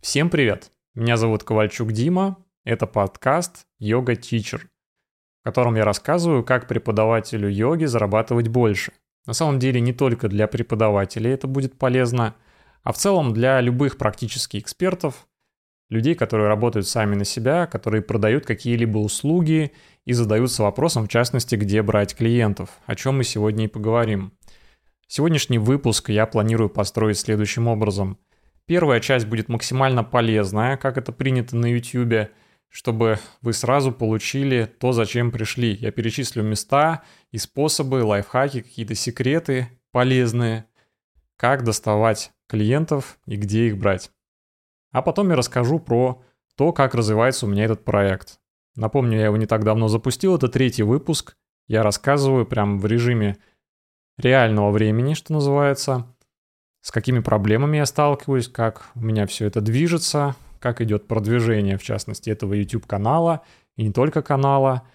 Всем привет! Меня зовут Ковальчук Дима. Это подкаст «Йога Teacher», в котором я рассказываю, как преподавателю йоги зарабатывать больше. На самом деле не только для преподавателей это будет полезно, а в целом для любых практически экспертов, людей, которые работают сами на себя, которые продают какие-либо услуги и задаются вопросом, в частности, где брать клиентов, о чем мы сегодня и поговорим. Сегодняшний выпуск я планирую построить следующим образом. Первая часть будет максимально полезная, как это принято на YouTube, чтобы вы сразу получили то, зачем пришли. Я перечислю места и способы, лайфхаки, какие-то секреты полезные, как доставать клиентов и где их брать. А потом я расскажу про то, как развивается у меня этот проект. Напомню, я его не так давно запустил, это третий выпуск. Я рассказываю прям в режиме реального времени, что называется, с какими проблемами я сталкиваюсь, как у меня все это движется, как идет продвижение, в частности, этого YouTube-канала, и не только канала,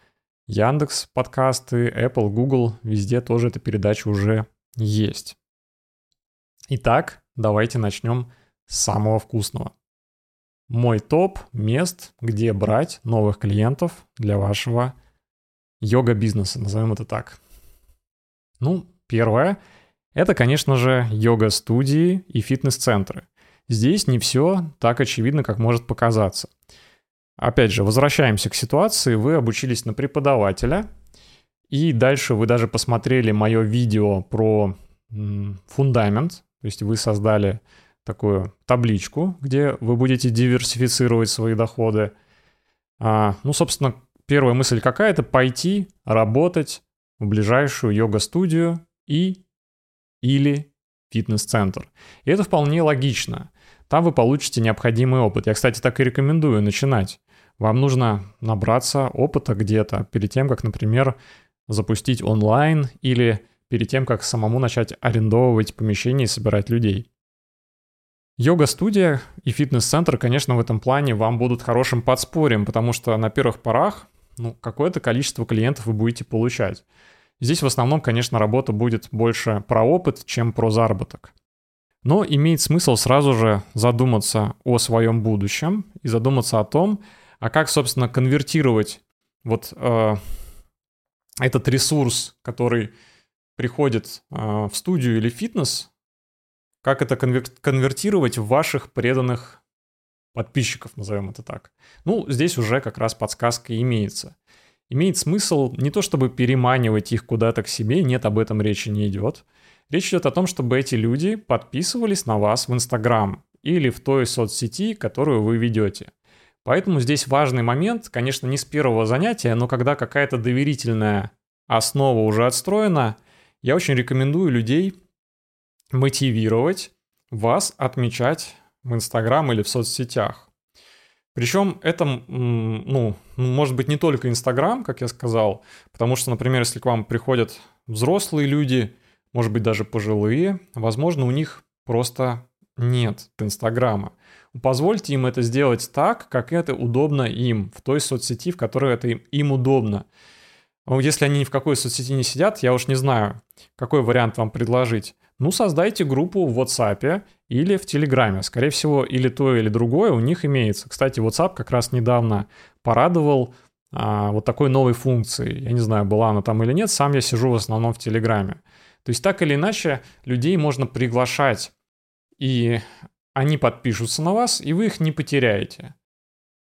Яндекс подкасты, Apple, Google, везде тоже эта передача уже есть. Итак, давайте начнем с самого вкусного. Мой топ мест, где брать новых клиентов для вашего йога-бизнеса, назовем это так. Ну, первое – это, конечно же, йога-студии и фитнес-центры. Здесь не все так очевидно, как может показаться. Опять же, возвращаемся к ситуации. Вы обучились на преподавателя, и дальше вы даже посмотрели мое видео про фундамент, то есть вы создали такую табличку, где вы будете диверсифицировать свои доходы. А, ну, собственно, первая мысль какая? Это пойти работать в ближайшую йога-студию и или фитнес-центр. И это вполне логично. Там вы получите необходимый опыт. Я, кстати, так и рекомендую начинать. Вам нужно набраться опыта где-то перед тем, как, например, запустить онлайн или перед тем, как самому начать арендовывать помещение и собирать людей. Йога-студия и фитнес-центр, конечно, в этом плане вам будут хорошим подспорьем, потому что на первых порах ну, какое-то количество клиентов вы будете получать. Здесь в основном, конечно, работа будет больше про опыт, чем про заработок. Но имеет смысл сразу же задуматься о своем будущем и задуматься о том, а как, собственно, конвертировать вот э, этот ресурс, который приходит э, в студию или фитнес, как это конвертировать в ваших преданных подписчиков, назовем это так. Ну, здесь уже как раз подсказка имеется. Имеет смысл не то чтобы переманивать их куда-то к себе, нет, об этом речи не идет. Речь идет о том, чтобы эти люди подписывались на вас в Инстаграм или в той соцсети, которую вы ведете. Поэтому здесь важный момент, конечно, не с первого занятия, но когда какая-то доверительная основа уже отстроена, я очень рекомендую людей мотивировать вас отмечать в Инстаграм или в соцсетях. Причем это, ну, может быть не только Инстаграм, как я сказал, потому что, например, если к вам приходят взрослые люди, может быть даже пожилые, возможно, у них просто нет Инстаграма. Позвольте им это сделать так, как это удобно им, в той соцсети, в которой это им удобно. Если они ни в какой соцсети не сидят, я уж не знаю, какой вариант вам предложить. Ну, создайте группу в WhatsApp или в Телеграме. Скорее всего, или то, или другое у них имеется. Кстати, WhatsApp как раз недавно порадовал а, вот такой новой функцией. Я не знаю, была она там или нет, сам я сижу в основном в Телеграме. То есть так или иначе людей можно приглашать, и они подпишутся на вас, и вы их не потеряете.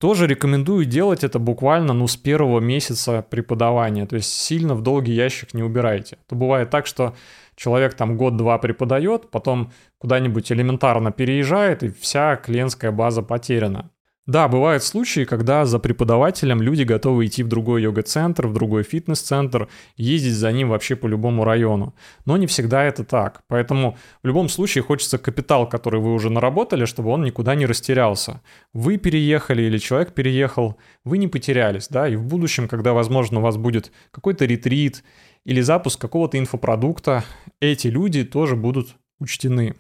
Тоже рекомендую делать это буквально ну, с первого месяца преподавания, то есть сильно в долгий ящик не убирайте. То бывает так, что человек там год-два преподает, потом куда-нибудь элементарно переезжает, и вся клиентская база потеряна. Да, бывают случаи, когда за преподавателем люди готовы идти в другой йога-центр, в другой фитнес-центр, ездить за ним вообще по любому району. Но не всегда это так. Поэтому в любом случае хочется капитал, который вы уже наработали, чтобы он никуда не растерялся. Вы переехали или человек переехал, вы не потерялись, да, и в будущем, когда, возможно, у вас будет какой-то ретрит или запуск какого-то инфопродукта, эти люди тоже будут учтены.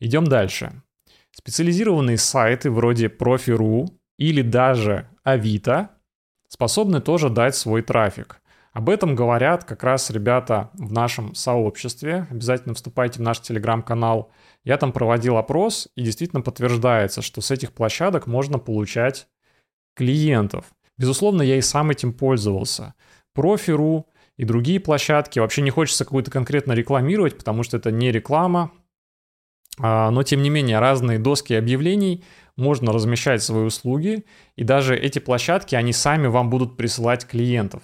Идем дальше. Специализированные сайты вроде Profi.ru или даже Авито способны тоже дать свой трафик. Об этом говорят как раз ребята в нашем сообществе. Обязательно вступайте в наш телеграм-канал. Я там проводил опрос, и действительно подтверждается, что с этих площадок можно получать клиентов. Безусловно, я и сам этим пользовался. Профи.ру и другие площадки. Вообще не хочется какую-то конкретно рекламировать, потому что это не реклама. А, но, тем не менее, разные доски объявлений можно размещать свои услуги, и даже эти площадки, они сами вам будут присылать клиентов.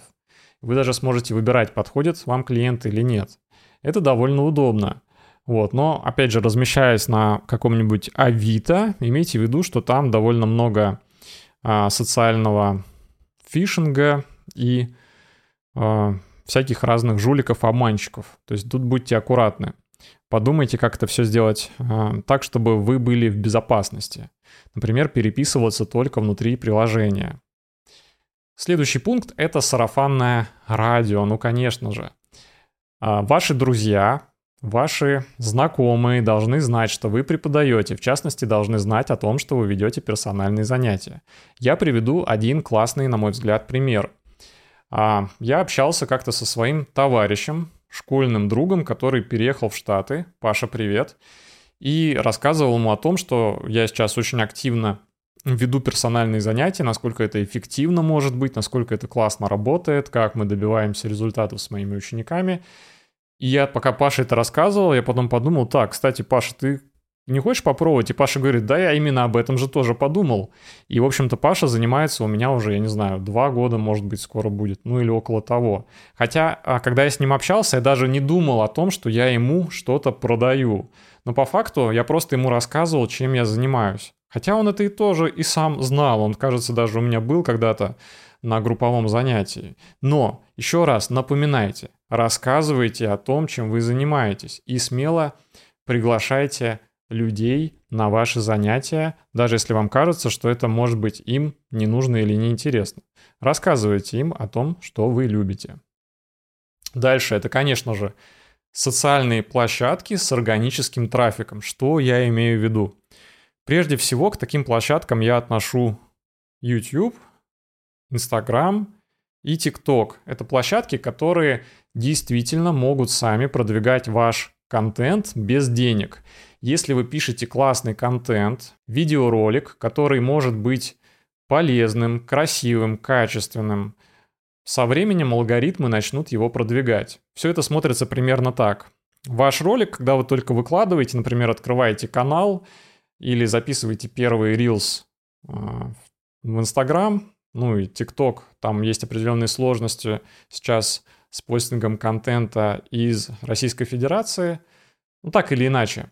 Вы даже сможете выбирать, подходят вам клиенты или нет. Это довольно удобно. Вот, но, опять же, размещаясь на каком-нибудь Авито, имейте в виду, что там довольно много а, социального фишинга и а, всяких разных жуликов, обманщиков. То есть тут будьте аккуратны. Подумайте, как это все сделать а, так, чтобы вы были в безопасности. Например, переписываться только внутри приложения. Следующий пункт — это сарафанное радио. Ну, конечно же. А, ваши друзья, ваши знакомые должны знать, что вы преподаете. В частности, должны знать о том, что вы ведете персональные занятия. Я приведу один классный, на мой взгляд, пример. А, я общался как-то со своим товарищем, школьным другом, который переехал в Штаты. Паша, привет. И рассказывал ему о том, что я сейчас очень активно веду персональные занятия, насколько это эффективно может быть, насколько это классно работает, как мы добиваемся результатов с моими учениками. И я пока Паша это рассказывал, я потом подумал, так, кстати, Паша, ты не хочешь попробовать? И Паша говорит, да, я именно об этом же тоже подумал. И, в общем-то, Паша занимается у меня уже, я не знаю, два года, может быть, скоро будет, ну или около того. Хотя, а, когда я с ним общался, я даже не думал о том, что я ему что-то продаю. Но по факту я просто ему рассказывал, чем я занимаюсь. Хотя он это и тоже и сам знал, он, кажется, даже у меня был когда-то на групповом занятии. Но, еще раз, напоминайте, рассказывайте о том, чем вы занимаетесь, и смело приглашайте людей на ваши занятия, даже если вам кажется, что это может быть им не нужно или неинтересно. Рассказывайте им о том, что вы любите. Дальше, это, конечно же, социальные площадки с органическим трафиком. Что я имею в виду? Прежде всего, к таким площадкам я отношу YouTube, Instagram и TikTok. Это площадки, которые действительно могут сами продвигать ваш контент без денег. Если вы пишете классный контент, видеоролик, который может быть полезным, красивым, качественным, со временем алгоритмы начнут его продвигать. Все это смотрится примерно так. Ваш ролик, когда вы только выкладываете, например, открываете канал или записываете первый Reels а, в Instagram, ну и TikTok, там есть определенные сложности сейчас с постингом контента из Российской Федерации, ну так или иначе.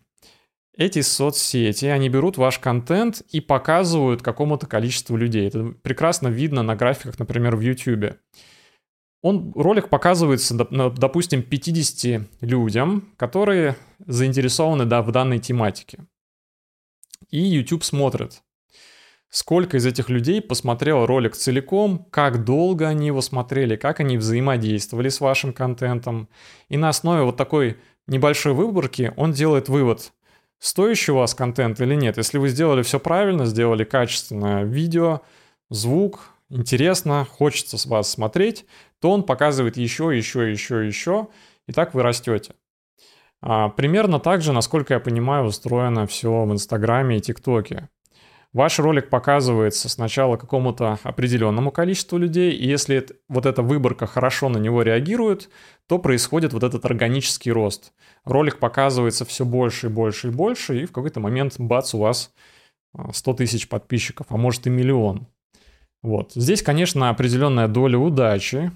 Эти соцсети, они берут ваш контент и показывают какому-то количеству людей. Это прекрасно видно на графиках, например, в YouTube. Он, ролик показывается, допустим, 50 людям, которые заинтересованы да, в данной тематике и YouTube смотрит. Сколько из этих людей посмотрел ролик целиком, как долго они его смотрели, как они взаимодействовали с вашим контентом. И на основе вот такой небольшой выборки он делает вывод, стоящий у вас контент или нет. Если вы сделали все правильно, сделали качественное видео, звук, интересно, хочется с вас смотреть, то он показывает еще, еще, еще, еще, и так вы растете. А, примерно так же, насколько я понимаю, устроено все в Инстаграме и ТикТоке. Ваш ролик показывается сначала какому-то определенному количеству людей, и если вот эта выборка хорошо на него реагирует, то происходит вот этот органический рост. Ролик показывается все больше и больше и больше, и в какой-то момент, бац, у вас 100 а, тысяч подписчиков, а может и миллион. Вот. Здесь, конечно, определенная доля удачи.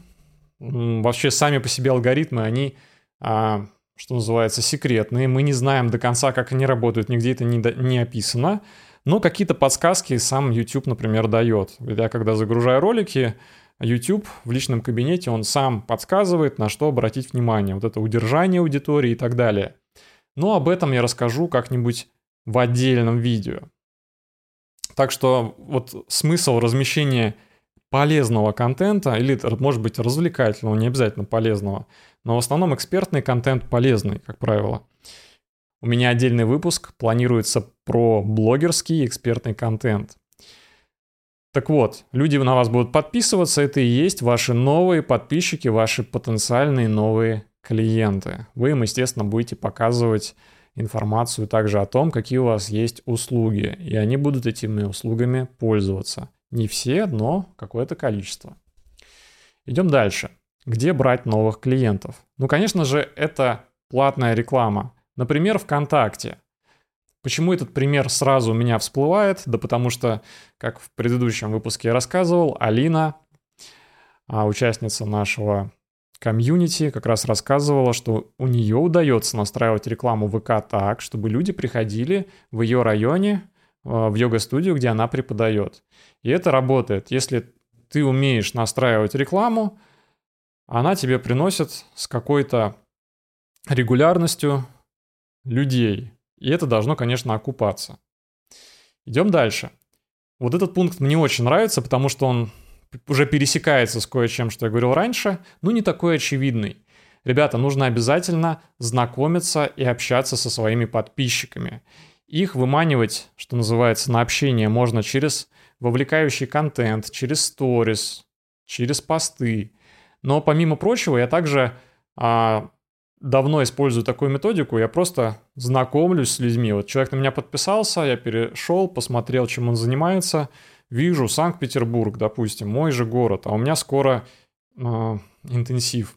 Вообще сами по себе алгоритмы, они а, что называется, секретные. Мы не знаем до конца, как они работают, нигде это не, не описано. Но какие-то подсказки сам YouTube, например, дает. Я когда загружаю ролики, YouTube в личном кабинете, он сам подсказывает, на что обратить внимание. Вот это удержание аудитории и так далее. Но об этом я расскажу как-нибудь в отдельном видео. Так что вот смысл размещения полезного контента, или, может быть, развлекательного, не обязательно полезного, но в основном экспертный контент полезный, как правило. У меня отдельный выпуск планируется про блогерский экспертный контент. Так вот, люди на вас будут подписываться, это и есть ваши новые подписчики, ваши потенциальные новые клиенты. Вы им, естественно, будете показывать информацию также о том, какие у вас есть услуги, и они будут этими услугами пользоваться. Не все, но какое-то количество. Идем дальше. Где брать новых клиентов? Ну, конечно же, это платная реклама. Например, ВКонтакте. Почему этот пример сразу у меня всплывает? Да потому что, как в предыдущем выпуске я рассказывал, Алина, а, участница нашего комьюнити, как раз рассказывала, что у нее удается настраивать рекламу ВК так, чтобы люди приходили в ее районе, а, в йога-студию, где она преподает. И это работает. Если ты умеешь настраивать рекламу, она тебе приносит с какой-то регулярностью людей. И это должно, конечно, окупаться. Идем дальше. Вот этот пункт мне очень нравится, потому что он уже пересекается с кое-чем, что я говорил раньше, но не такой очевидный. Ребята, нужно обязательно знакомиться и общаться со своими подписчиками. Их выманивать, что называется, на общение можно через вовлекающий контент, через сторис, через посты. Но помимо прочего, я также а, давно использую такую методику, я просто знакомлюсь с людьми. Вот человек на меня подписался, я перешел, посмотрел, чем он занимается, вижу Санкт-Петербург, допустим, мой же город, а у меня скоро э, интенсив.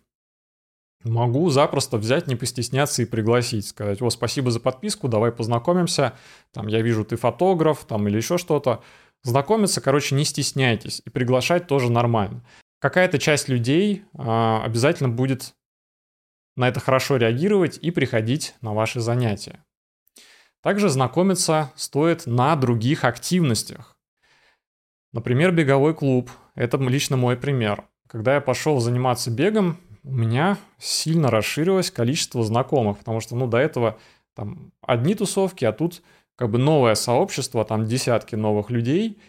Могу запросто взять, не постесняться и пригласить, сказать, о, спасибо за подписку, давай познакомимся, там, я вижу, ты фотограф, там, или еще что-то. Знакомиться, короче, не стесняйтесь, и приглашать тоже нормально. Какая-то часть людей э, обязательно будет на это хорошо реагировать и приходить на ваши занятия. Также знакомиться стоит на других активностях. Например, беговой клуб. Это лично мой пример. Когда я пошел заниматься бегом, у меня сильно расширилось количество знакомых, потому что, ну, до этого там одни тусовки, а тут как бы новое сообщество, там десятки новых людей,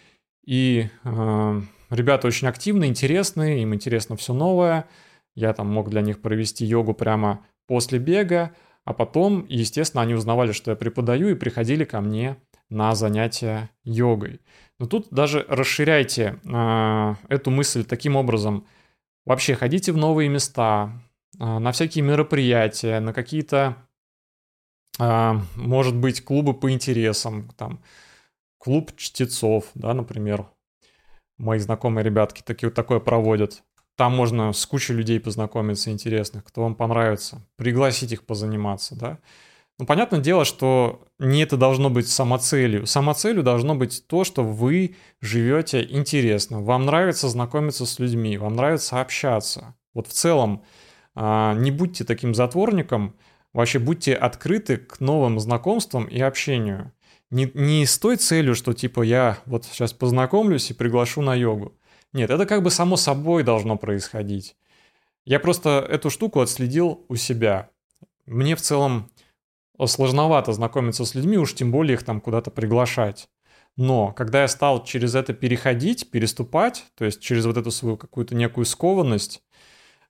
и э, ребята очень активные, интересные, им интересно все новое, я там мог для них провести йогу прямо после бега, а потом, естественно, они узнавали, что я преподаю и приходили ко мне на занятия йогой. Но тут даже расширяйте э, эту мысль таким образом. Вообще ходите в новые места, э, на всякие мероприятия, на какие-то, э, может быть, клубы по интересам, там, клуб чтецов, да, например. Мои знакомые ребятки такие, такое проводят. Там можно с кучей людей познакомиться интересных, кто вам понравится, пригласить их позаниматься, да. Ну, понятное дело, что не это должно быть самоцелью. Самоцелью должно быть то, что вы живете интересно. Вам нравится знакомиться с людьми, вам нравится общаться. Вот в целом а, не будьте таким затворником, вообще будьте открыты к новым знакомствам и общению. Не, не с той целью, что типа я вот сейчас познакомлюсь и приглашу на йогу. Нет, это как бы само собой должно происходить. Я просто эту штуку отследил у себя. Мне в целом сложновато знакомиться с людьми, уж тем более их там куда-то приглашать. Но когда я стал через это переходить, переступать, то есть через вот эту свою какую-то некую скованность,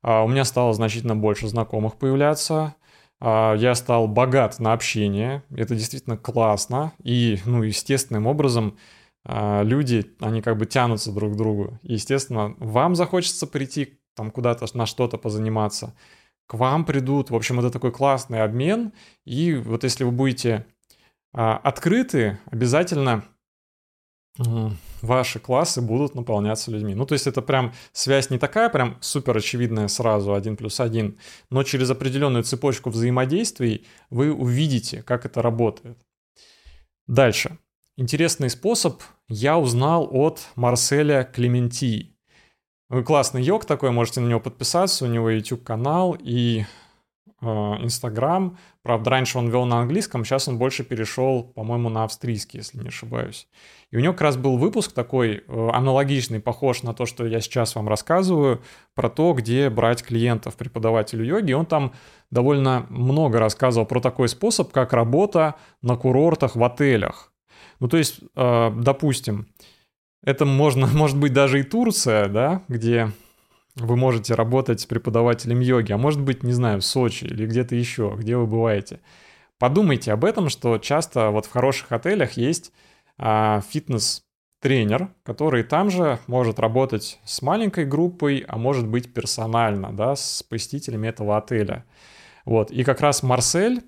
а, у меня стало значительно больше знакомых появляться, а, я стал богат на общение, это действительно классно, и, ну, естественным образом люди, они как бы тянутся друг к другу. Естественно, вам захочется прийти там куда-то на что-то позаниматься, к вам придут. В общем, это такой классный обмен. И вот если вы будете а, открыты, обязательно ваши классы будут наполняться людьми. Ну, то есть это прям связь не такая прям супер очевидная сразу, один плюс один, но через определенную цепочку взаимодействий вы увидите, как это работает. Дальше. Интересный способ я узнал от Марселя Клементи. Классный йог такой, можете на него подписаться, у него YouTube канал и э, Инстаграм. Правда, раньше он вел на английском, сейчас он больше перешел, по-моему, на австрийский, если не ошибаюсь. И у него как раз был выпуск такой э, аналогичный, похож на то, что я сейчас вам рассказываю, про то, где брать клиентов преподавателю йоги. И он там довольно много рассказывал про такой способ, как работа на курортах в отелях. Ну, то есть, э, допустим, это можно, может быть даже и Турция, да, где вы можете работать с преподавателем йоги, а может быть, не знаю, в Сочи или где-то еще, где вы бываете. Подумайте об этом, что часто вот в хороших отелях есть а, фитнес-тренер, который там же может работать с маленькой группой, а может быть персонально, да, с посетителями этого отеля. Вот, и как раз Марсель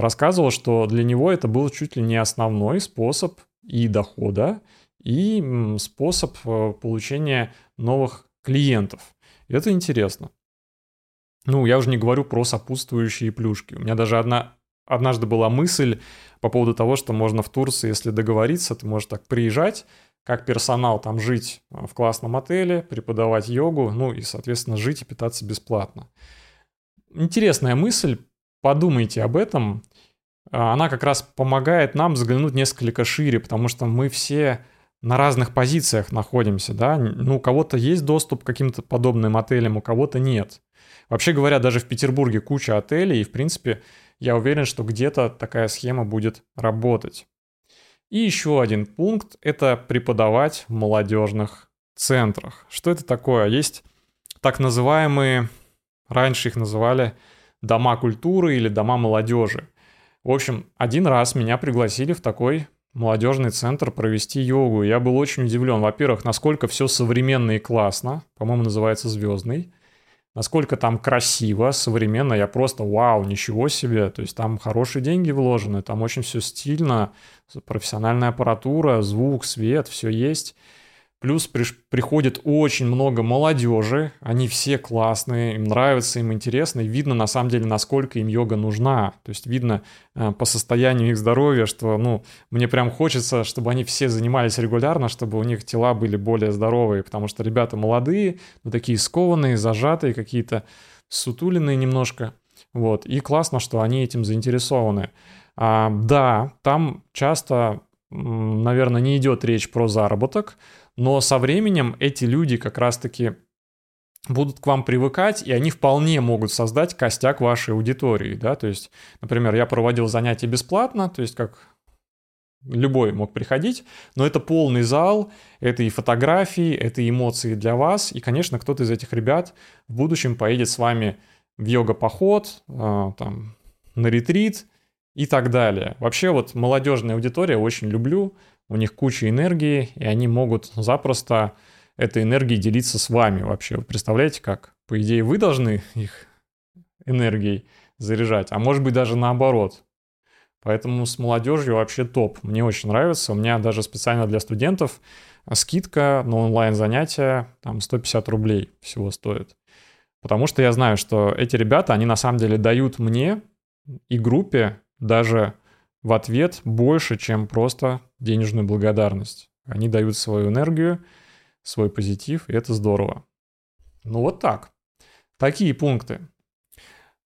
рассказывал, что для него это был чуть ли не основной способ и дохода, и способ э, получения новых клиентов. И это интересно. Ну, я уже не говорю про сопутствующие плюшки. У меня даже одна, однажды была мысль по поводу того, что можно в Турции, если договориться, ты можешь так приезжать, как персонал там жить э, в классном отеле, преподавать йогу, ну и, соответственно, жить и питаться бесплатно. Интересная мысль, подумайте об этом. А, она как раз помогает нам взглянуть несколько шире, потому что мы все на разных позициях находимся, да, ну, у кого-то есть доступ к каким-то подобным отелям, у кого-то нет. Вообще говоря, даже в Петербурге куча отелей, и, в принципе, я уверен, что где-то такая схема будет работать. И еще один пункт – это преподавать в молодежных центрах. Что это такое? Есть так называемые, раньше их называли дома культуры или дома молодежи. В общем, один раз меня пригласили в такой молодежный центр провести йогу. Я был очень удивлен, во-первых, насколько все современно и классно, по-моему, называется «Звездный», насколько там красиво, современно, я просто вау, ничего себе, то есть там хорошие деньги вложены, там очень все стильно, профессиональная аппаратура, звук, свет, все есть. Плюс при, приходит очень много молодежи, они все классные, им нравится, им интересно, и видно на самом деле, насколько им йога нужна. То есть видно э, по состоянию их здоровья, что, ну, мне прям хочется, чтобы они все занимались регулярно, чтобы у них тела были более здоровые, потому что ребята молодые, ну, такие скованные, зажатые, какие-то сутулиные немножко. Вот, и классно, что они этим заинтересованы. А, да, там часто, наверное, не идет речь про заработок, но со временем эти люди как раз-таки будут к вам привыкать, и они вполне могут создать костяк вашей аудитории, да, то есть, например, я проводил занятия бесплатно, то есть как любой мог приходить, но это полный зал, это и фотографии, это и эмоции для вас, и, конечно, кто-то из этих ребят в будущем поедет с вами в йога-поход, а, там, на ретрит и так далее. Вообще вот молодежная аудитория очень люблю, у них куча энергии, и они могут запросто этой энергией делиться с вами вообще. Вы представляете, как? По идее, вы должны их энергией заряжать, а может быть даже наоборот. Поэтому с молодежью вообще топ. Мне очень нравится. У меня даже специально для студентов скидка на онлайн-занятия там 150 рублей всего стоит. Потому что я знаю, что эти ребята, они на самом деле дают мне и группе даже в ответ больше, чем просто денежную благодарность. Они дают свою энергию, свой позитив, и это здорово. Ну вот так. Такие пункты.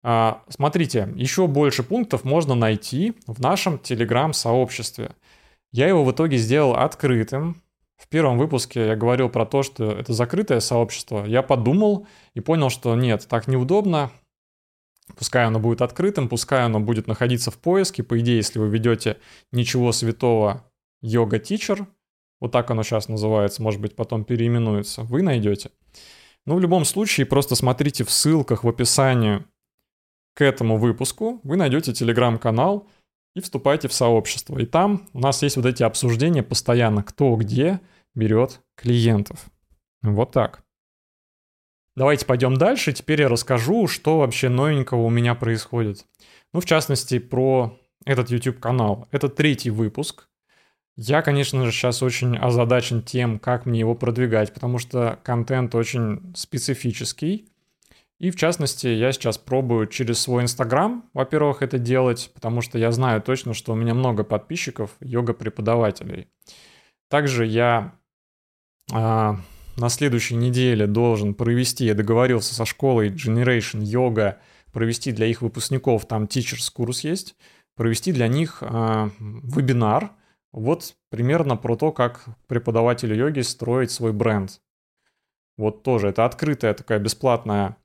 А, смотрите, еще больше пунктов можно найти в нашем телеграм-сообществе. Я его в итоге сделал открытым. В первом выпуске я говорил про то, что это закрытое сообщество. Я подумал и понял, что нет, так неудобно. Пускай оно будет открытым, пускай оно будет находиться в поиске. По идее, если вы ведете ничего святого йога тичер, вот так оно сейчас называется, может быть, потом переименуется, вы найдете. Ну, в любом случае, просто смотрите в ссылках в описании к этому выпуску, вы найдете телеграм-канал и вступайте в сообщество. И там у нас есть вот эти обсуждения постоянно, кто где берет клиентов. Вот так. Давайте пойдем дальше. Теперь я расскажу, что вообще новенького у меня происходит. Ну, в частности, про этот YouTube-канал. Это третий выпуск. Я, конечно же, сейчас очень озадачен тем, как мне его продвигать, потому что контент очень специфический. И в частности, я сейчас пробую через свой Инстаграм, во-первых, это делать, потому что я знаю точно, что у меня много подписчиков, йога-преподавателей. Также я а, на следующей неделе должен провести, я договорился со школой Generation Yoga, провести для их выпускников, там Teachers курс есть, провести для них э, вебинар, вот примерно про то, как преподавателю йоги строить свой бренд. Вот тоже это открытая такая бесплатная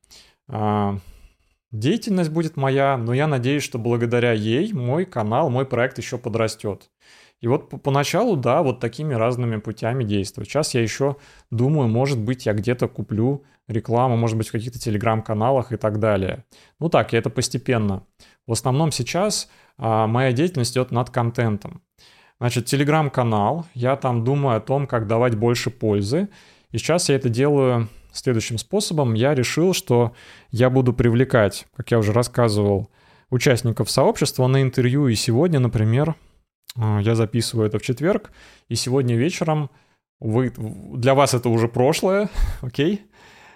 э, деятельность будет моя, но я надеюсь, что благодаря ей мой канал, мой проект еще подрастет. И вот поначалу, да, вот такими разными путями действовать. Сейчас я еще думаю, может быть, я где-то куплю рекламу, может быть, в каких-то телеграм-каналах и так далее. Ну так, и это постепенно. В основном сейчас а, моя деятельность идет над контентом. Значит, телеграм-канал, я там думаю о том, как давать больше пользы. И сейчас я это делаю следующим способом. Я решил, что я буду привлекать, как я уже рассказывал, участников сообщества на интервью. И сегодня, например, э, я записываю это в четверг, и сегодня вечером вы, для вас это уже прошлое, окей?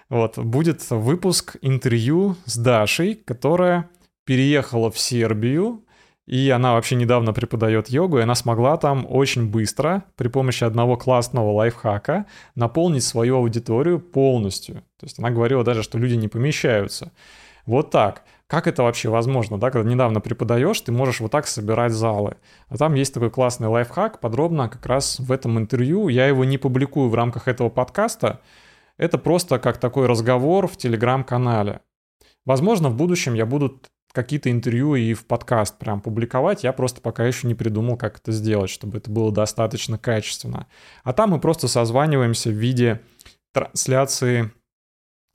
Вот, будет выпуск интервью с Дашей, которая переехала в Сербию, и она вообще недавно преподает йогу, и она смогла там очень быстро при помощи одного классного лайфхака наполнить свою аудиторию полностью. То есть она говорила даже, что люди не помещаются. Вот так. Как это вообще возможно, да, когда недавно преподаешь, ты можешь вот так собирать залы. А там есть такой классный лайфхак, подробно как раз в этом интервью. Я его не публикую в рамках этого подкаста. Это просто как такой разговор в телеграм-канале. Возможно, в будущем я буду какие-то интервью и в подкаст прям публиковать. Я просто пока еще не придумал, как это сделать, чтобы это было достаточно качественно. А там мы просто созваниваемся в виде трансляции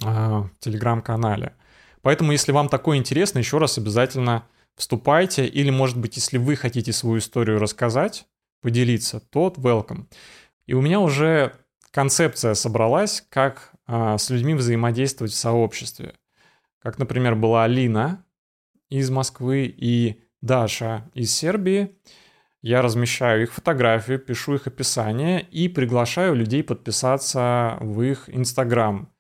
э, в телеграм-канале. Поэтому, если вам такое интересно, еще раз обязательно вступайте. Или, может быть, если вы хотите свою историю рассказать, поделиться, то welcome. И у меня уже концепция собралась, как а, с людьми взаимодействовать в сообществе. Как, например, была Алина из Москвы и Даша из Сербии. Я размещаю их фотографии, пишу их описание и приглашаю людей подписаться в их Инстаграм.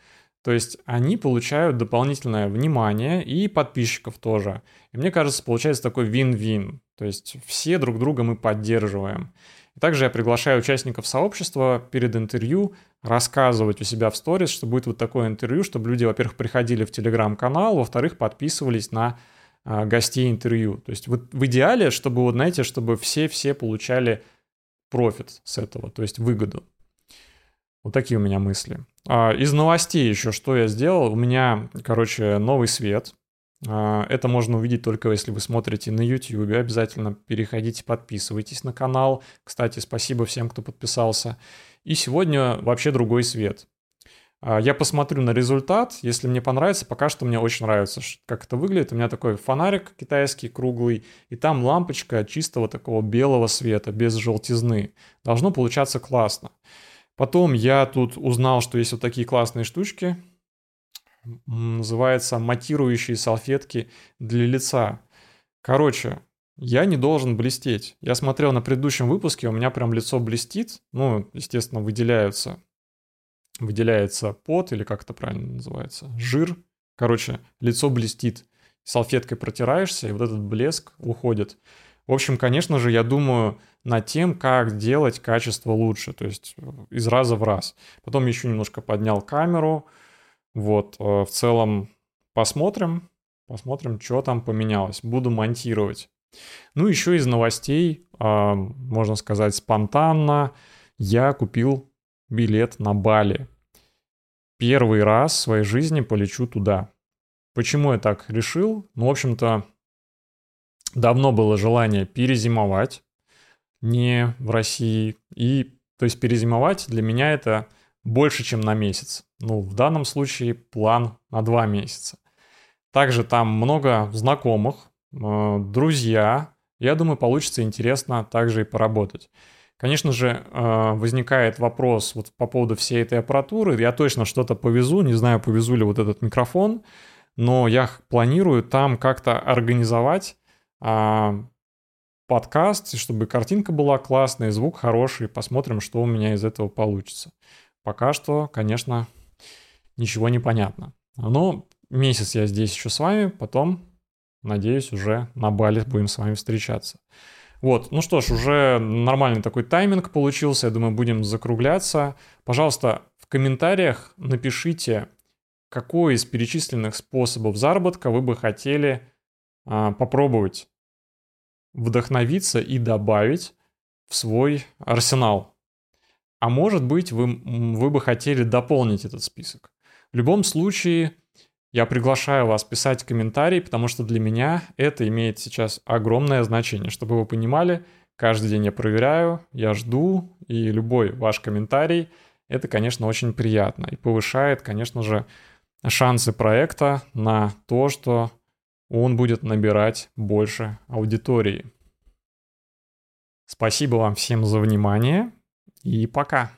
То есть они получают дополнительное внимание и подписчиков тоже. И мне кажется, получается такой вин-вин. То есть все друг друга мы поддерживаем. И также я приглашаю участников сообщества перед интервью рассказывать у себя в сторис, что будет вот такое интервью, чтобы люди, во-первых, приходили в телеграм-канал, во-вторых, подписывались на гостей интервью. То есть вот в идеале, чтобы, вот знаете, чтобы все-все получали профит с этого, то есть выгоду. Вот такие у меня мысли. А, из новостей еще что я сделал. У меня, короче, новый свет. А, это можно увидеть только если вы смотрите на YouTube. Обязательно переходите, подписывайтесь на канал. Кстати, спасибо всем, кто подписался. И сегодня вообще другой свет. А, я посмотрю на результат. Если мне понравится, пока что мне очень нравится, как это выглядит. У меня такой фонарик китайский, круглый, и там лампочка чистого такого белого света, без желтизны. Должно получаться классно. Потом я тут узнал, что есть вот такие классные штучки. Называется матирующие салфетки для лица. Короче, я не должен блестеть. Я смотрел на предыдущем выпуске, у меня прям лицо блестит. Ну, естественно, выделяются, выделяется пот или как это правильно называется, жир. Короче, лицо блестит. Салфеткой протираешься, и вот этот блеск уходит. В общем, конечно же, я думаю над тем, как делать качество лучше, то есть э, из раза в раз. Потом еще немножко поднял камеру. Вот, э, в целом посмотрим, посмотрим, что там поменялось. Буду монтировать. Ну, еще из новостей, можно сказать, спонтанно, я купил билет на Бали. Первый раз в своей жизни полечу туда. Почему я так решил? Ну, в общем-то, давно было желание перезимовать не в России. И, то есть, перезимовать для меня это больше, чем на месяц. Ну, в данном случае план на два месяца. Также там много знакомых, э, друзья. Я думаю, получится интересно также и поработать. Конечно же, э, возникает вопрос вот по поводу всей этой аппаратуры. Я точно что-то повезу, не знаю, повезу ли вот этот микрофон, но я планирую там как-то организовать а, подкаст, чтобы картинка была классная, звук хороший. Посмотрим, что у меня из этого получится. Пока что, конечно, ничего не понятно. Но месяц я здесь еще с вами, потом, надеюсь, уже на Бали будем с вами встречаться. Вот, ну что ж, уже нормальный такой тайминг получился, я думаю, будем закругляться. Пожалуйста, в комментариях напишите, какой из перечисленных способов заработка вы бы хотели а, попробовать вдохновиться и добавить в свой арсенал. А может быть, вы, вы бы хотели дополнить этот список. В любом случае, я приглашаю вас писать комментарии, потому что для меня это имеет сейчас огромное значение. Чтобы вы понимали, каждый день я проверяю, я жду, и любой ваш комментарий — это, конечно, очень приятно и повышает, конечно же, шансы проекта на то, что он будет набирать больше аудитории. Спасибо вам всем за внимание и пока.